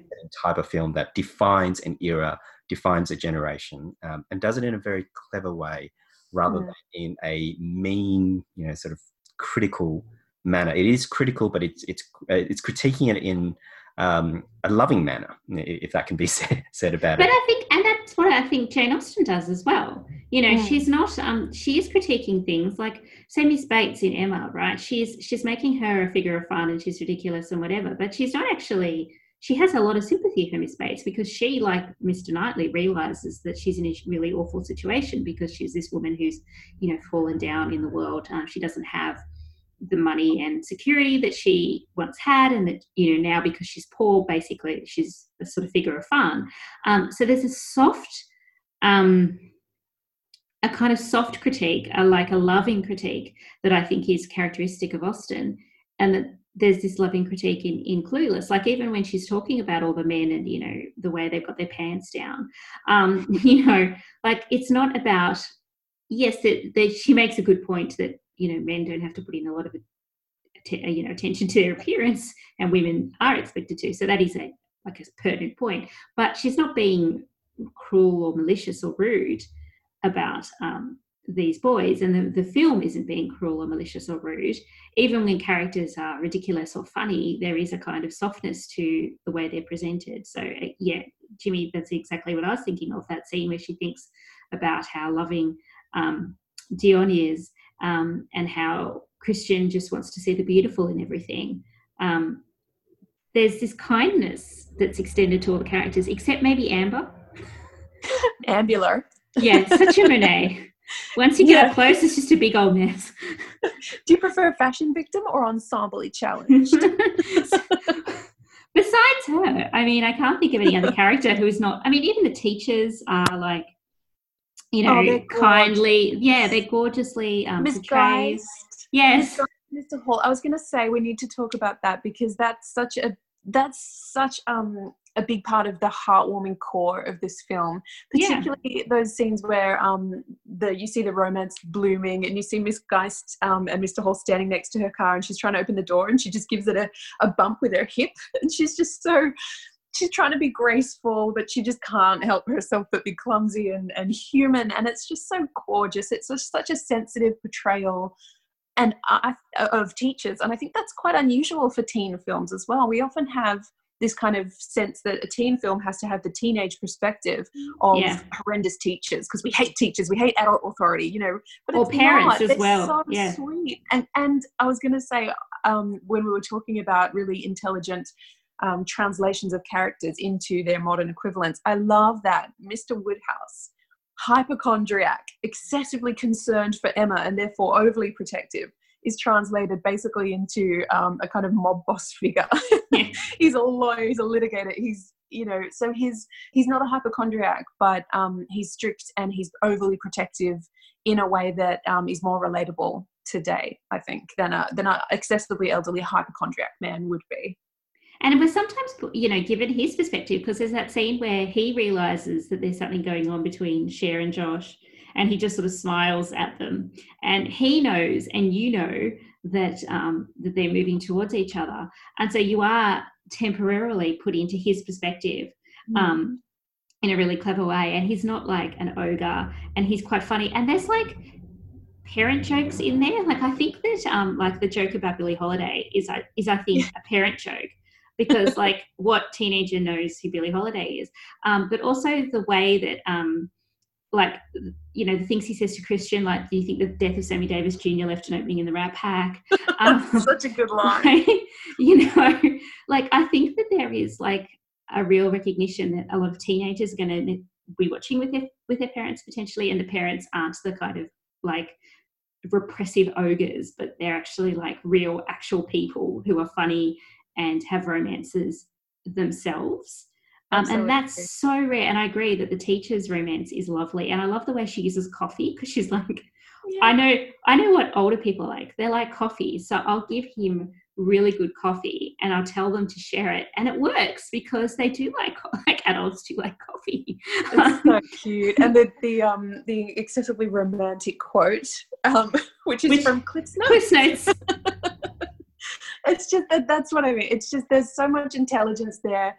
B: type of film that defines an era, defines a generation, um, and does it in a very clever way, rather mm. than in a mean, you know, sort of critical manner. It is critical, but it's it's uh, it's critiquing it in um, a loving manner, if that can be said, said about
A: but
B: it.
A: But I think, and that's what I think Jane Austen does as well. You know, mm. she's not, um, she is critiquing things like, say, Miss Bates in Emma, right? She's she's making her a figure of fun and she's ridiculous and whatever, but she's not actually. She has a lot of sympathy for Miss Bates because she, like Mr. Knightley, realizes that she's in a really awful situation because she's this woman who's, you know, fallen down in the world. Um, she doesn't have the money and security that she once had, and that you know now because she's poor, basically she's a sort of figure of fun. Um, so there's a soft, um, a kind of soft critique, a, like a loving critique that I think is characteristic of Austen, and that there's this loving critique in, in Clueless. Like even when she's talking about all the men and you know the way they've got their pants down, um, you know, like it's not about. Yes, that she makes a good point that you know men don't have to put in a lot of you know attention to their appearance and women are expected to so that is a like a pertinent point. But she's not being cruel or malicious or rude about um, these boys and the, the film isn't being cruel or malicious or rude. Even when characters are ridiculous or funny there is a kind of softness to the way they're presented. So uh, yeah jimmy that's exactly what i was thinking of that scene where she thinks about how loving um, dion is um, and how Christian just wants to see the beautiful in everything. Um, there's this kindness that's extended to all the characters, except maybe Amber.
C: Ambular.
A: Yeah, such a Monet. Once you get yeah. up close, it's just a big old mess.
C: Do you prefer a fashion victim or ensemble challenged?
A: Besides her, I mean, I can't think of any other character who is not. I mean, even the teachers are like you oh, know, oh, kindly. Yeah, they're gorgeously um, portrayed. Yes.
C: Mr. Hall, I was going to say we need to talk about that because that's such a that's such um a big part of the heartwarming core of this film, particularly yeah. those scenes where um, the you see the romance blooming and you see Miss Geist um, and Mr. Hall standing next to her car and she's trying to open the door and she just gives it a, a bump with her hip and she's just so she's trying to be graceful, but she just can't help herself but be clumsy and, and human. And it's just so gorgeous. It's just such a sensitive portrayal and I, of teachers. And I think that's quite unusual for teen films as well. We often have this kind of sense that a teen film has to have the teenage perspective of yeah. horrendous teachers because we hate teachers, we hate adult authority, you know.
A: But or parents not. as well. So yeah.
C: sweet. And and I was going to say um, when we were talking about really intelligent um, translations of characters into their modern equivalents. I love that Mr. Woodhouse, hypochondriac, excessively concerned for Emma and therefore overly protective, is translated basically into um, a kind of mob boss figure. he's a lawyer, he's a litigator, he's you know, so he's he's not a hypochondriac, but um, he's strict and he's overly protective in a way that um, is more relatable today, I think, than a than a excessively elderly hypochondriac man would be.
A: And it was sometimes, you know, given his perspective, because there's that scene where he realizes that there's something going on between Cher and Josh, and he just sort of smiles at them. And he knows, and you know, that um, that they're moving towards each other. And so you are temporarily put into his perspective. Mm. Um, in a really clever way, and he's not like an ogre, and he's quite funny. And there's like parent jokes in there. Like I think that um, like the joke about Billie Holiday is is I think a parent joke because like what teenager knows who Billie Holiday is, um, but also the way that um, like you know the things he says to Christian, like, "Do you think the death of Sammy Davis Jr. left an opening in the Rat Pack?"
C: Um, Such a good line.
A: Right? You know, like I think that there is like a real recognition that a lot of teenagers are going to be watching with their with their parents potentially, and the parents aren't the kind of like repressive ogres, but they're actually like real, actual people who are funny and have romances themselves. Um, and that's so rare. And I agree that the teacher's romance is lovely. And I love the way she uses coffee because she's like, yeah. I know, I know what older people like. They like coffee, so I'll give him really good coffee and I'll tell them to share it. And it works because they do like like adults do like coffee.
C: It's so cute. And the the um the excessively romantic quote, um, which is which, from Cliff's Notes.
A: Cliff's Notes.
C: It's just that that's what I mean. It's just there's so much intelligence there.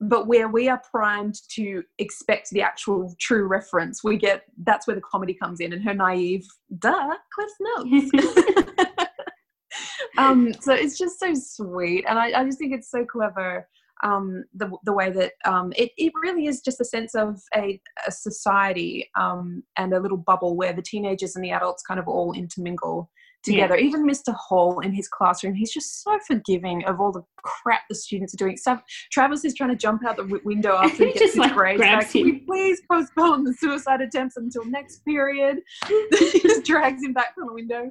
C: But where we are primed to expect the actual true reference, we get that's where the comedy comes in and her naive, duh, Cliff's Notes um, so it's just so sweet, and I, I just think it's so clever. Um, the the way that um, it it really is just a sense of a, a society um, and a little bubble where the teenagers and the adults kind of all intermingle together. Yeah. Even Mr. Hall in his classroom, he's just so forgiving of all the crap the students are doing. So Travis is trying to jump out the window after he, gets his like grades back. Can we please postpone the suicide attempts until next period? he just drags him back from the window.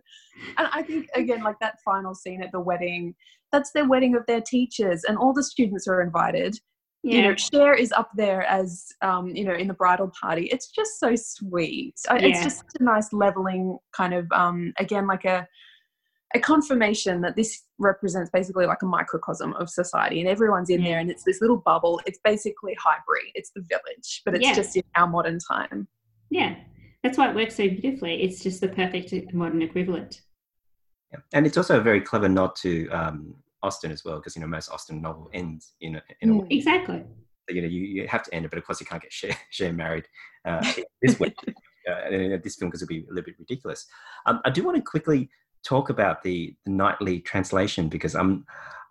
C: And I think again, like that final scene at the wedding, that's their wedding of their teachers, and all the students are invited yeah. you know Cher is up there as um, you know in the bridal party. It's just so sweet. Yeah. it's just a nice leveling kind of um, again like a a confirmation that this represents basically like a microcosm of society and everyone's in yeah. there and it's this little bubble. It's basically Highbury it's the village but it's just in our modern time.
A: Yeah. That's why it works so beautifully. It's just the perfect modern equivalent.
B: And it's also a very clever nod to um, Austen as well, because you know most Austen novel ends in a, in a
A: way. Exactly.
B: So, you know, you, you have to end it, but of course you can't get Cher, Cher married uh, this way. Uh, in this film because it'd be a little bit ridiculous. Um, I do want to quickly talk about the, the Knightley translation because I'm,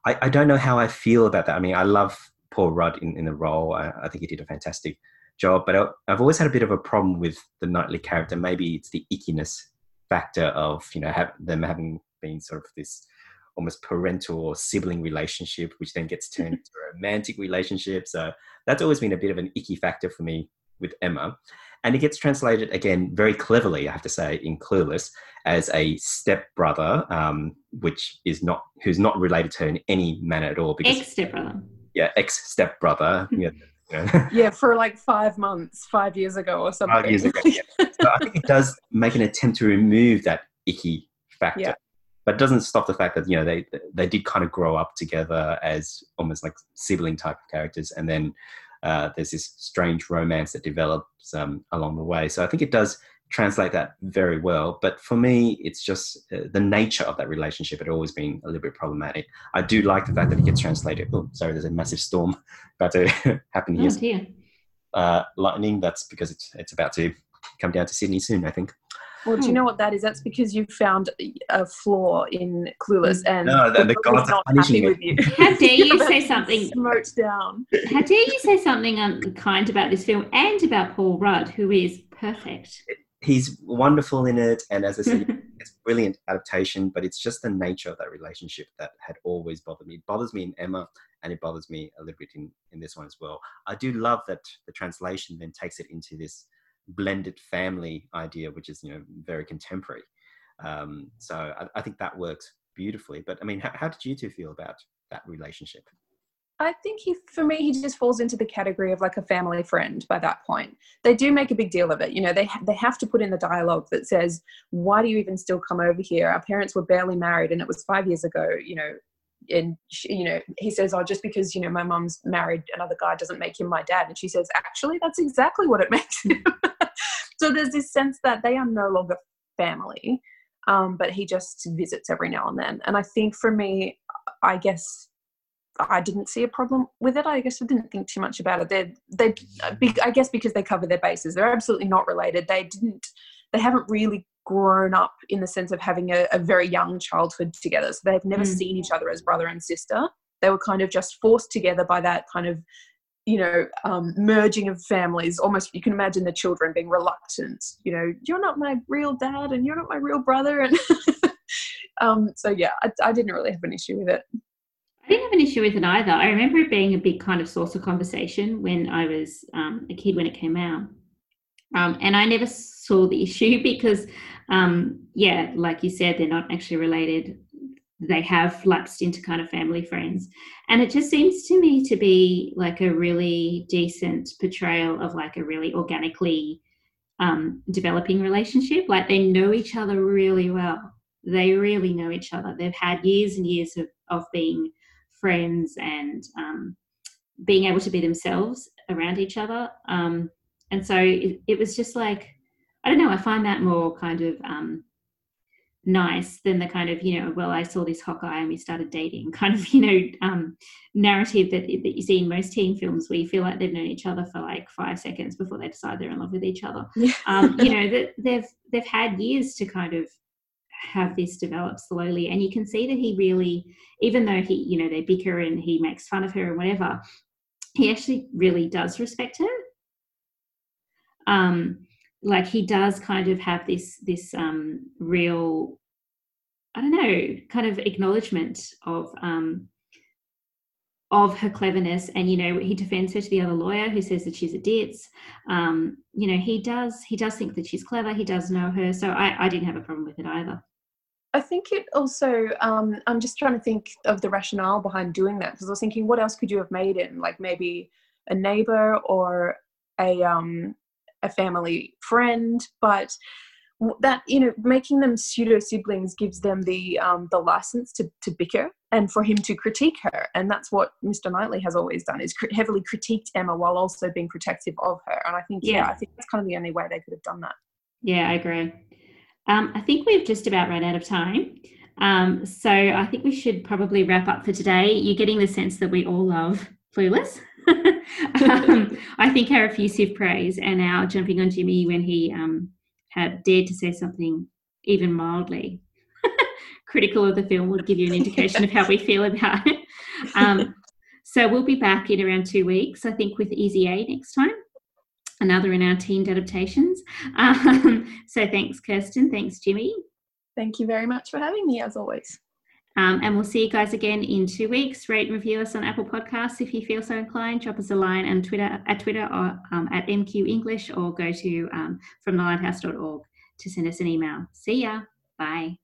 B: I, I, don't know how I feel about that. I mean, I love Paul Rudd in, in the role. I, I think he did a fantastic job, but I, I've always had a bit of a problem with the Knightley character. Maybe it's the ickiness factor of you know have, them having been sort of this almost parental or sibling relationship, which then gets turned into a romantic relationship. So that's always been a bit of an icky factor for me with Emma. And it gets translated again very cleverly, I have to say, in Clueless as a stepbrother, um, which is not who's not related to her in any manner at all.
A: Because, ex stepbrother.
B: Yeah, ex stepbrother. yeah,
C: yeah, for like five months, five years ago or something.
B: Five years ago. Yeah. so I think it does make an attempt to remove that icky factor. Yeah but it doesn't stop the fact that you know they they did kind of grow up together as almost like sibling type of characters, and then uh, there's this strange romance that develops um, along the way. So I think it does translate that very well. But for me, it's just uh, the nature of that relationship had always been a little bit problematic. I do like the fact that it gets translated. Oh, sorry, there's a massive storm about to happen here. Oh, uh, lightning. That's because it's it's about to come down to Sydney soon. I think.
C: Well, do you hmm. know what that is? That's because you found a flaw in Clueless, and
B: no, the, the gods not happy with
A: you. How dare you say something
C: smoked down?
A: How dare you say something unkind about this film and about Paul Rudd, who is perfect?
B: He's wonderful in it, and as I said, it's brilliant adaptation. But it's just the nature of that relationship that had always bothered me. It bothers me in Emma, and it bothers me a little bit in in this one as well. I do love that the translation then takes it into this blended family idea, which is you know very contemporary. Um, so I, I, think that works beautifully. But I mean, how, how did you two feel about that relationship?
C: I think he, for me, he just falls into the category of like a family friend by that point. They do make a big deal of it. You know, they, they have to put in the dialogue that says, why do you even still come over here? Our parents were barely married and it was five years ago, you know, and she, you know he says oh just because you know my mom's married another guy doesn't make him my dad and she says actually that's exactly what it makes him so there's this sense that they are no longer family um, but he just visits every now and then and i think for me i guess i didn't see a problem with it i guess i didn't think too much about it they they i guess because they cover their bases they're absolutely not related they didn't they haven't really grown up in the sense of having a, a very young childhood together. So they've never mm. seen each other as brother and sister. They were kind of just forced together by that kind of you know um, merging of families almost you can imagine the children being reluctant you know you're not my real dad and you're not my real brother and um, so yeah I, I didn't really have an issue with it
A: I didn't have an issue with it either. I remember it being a big kind of source of conversation when I was um, a kid when it came out. Um, and I never saw the issue because, um, yeah, like you said, they're not actually related. They have lapsed into kind of family friends. And it just seems to me to be like a really decent portrayal of like a really organically um, developing relationship. Like they know each other really well. They really know each other. They've had years and years of, of being friends and um, being able to be themselves around each other. Um, and so it, it, was just like, I don't know, I find that more kind of um, nice than the kind of, you know, well, I saw this guy and we started dating kind of, you know, um, narrative that, that you see in most teen films where you feel like they've known each other for like five seconds before they decide they're in love with each other. Yeah. Um, you know, that they've, they've had years to kind of have this develop slowly and you can see that he really even though he you know they bicker and he makes fun of her and whatever he actually really does respect her um like he does kind of have this this um real i don't know kind of acknowledgement of um of her cleverness. And you know he defends her to the other lawyer who says that she's a ditz. Um, you know he does he does think that she's clever. He does know her. So I, I didn't have a problem with it either.
C: I think it also, um, I'm just trying to think of the rationale behind doing that because I was thinking, what else could you have made him? Like maybe a neighbor or a, um, a family friend, but that you know making them pseudo siblings gives them the um, the license to, to bicker and for him to critique her and that's what mr knightley has always done is heavily critiqued emma while also being protective of her and i think yeah. yeah i think that's kind of the only way they could have done that
A: yeah i agree um, I think we've just about run out of time. Um, so I think we should probably wrap up for today. You're getting the sense that we all love Clueless. um, I think our effusive praise and our jumping on Jimmy when he um, had dared to say something even mildly critical of the film would give you an indication of how we feel about it. Um, so we'll be back in around two weeks, I think, with Easy A next time another in our teen adaptations. Um, so thanks, Kirsten. Thanks, Jimmy.
C: Thank you very much for having me, as always.
A: Um, and we'll see you guys again in two weeks. Rate and review us on Apple Podcasts if you feel so inclined. Drop us a line on Twitter at Twitter or um, at MQ English, or go to um, fromthelighthouse.org to send us an email. See ya. Bye.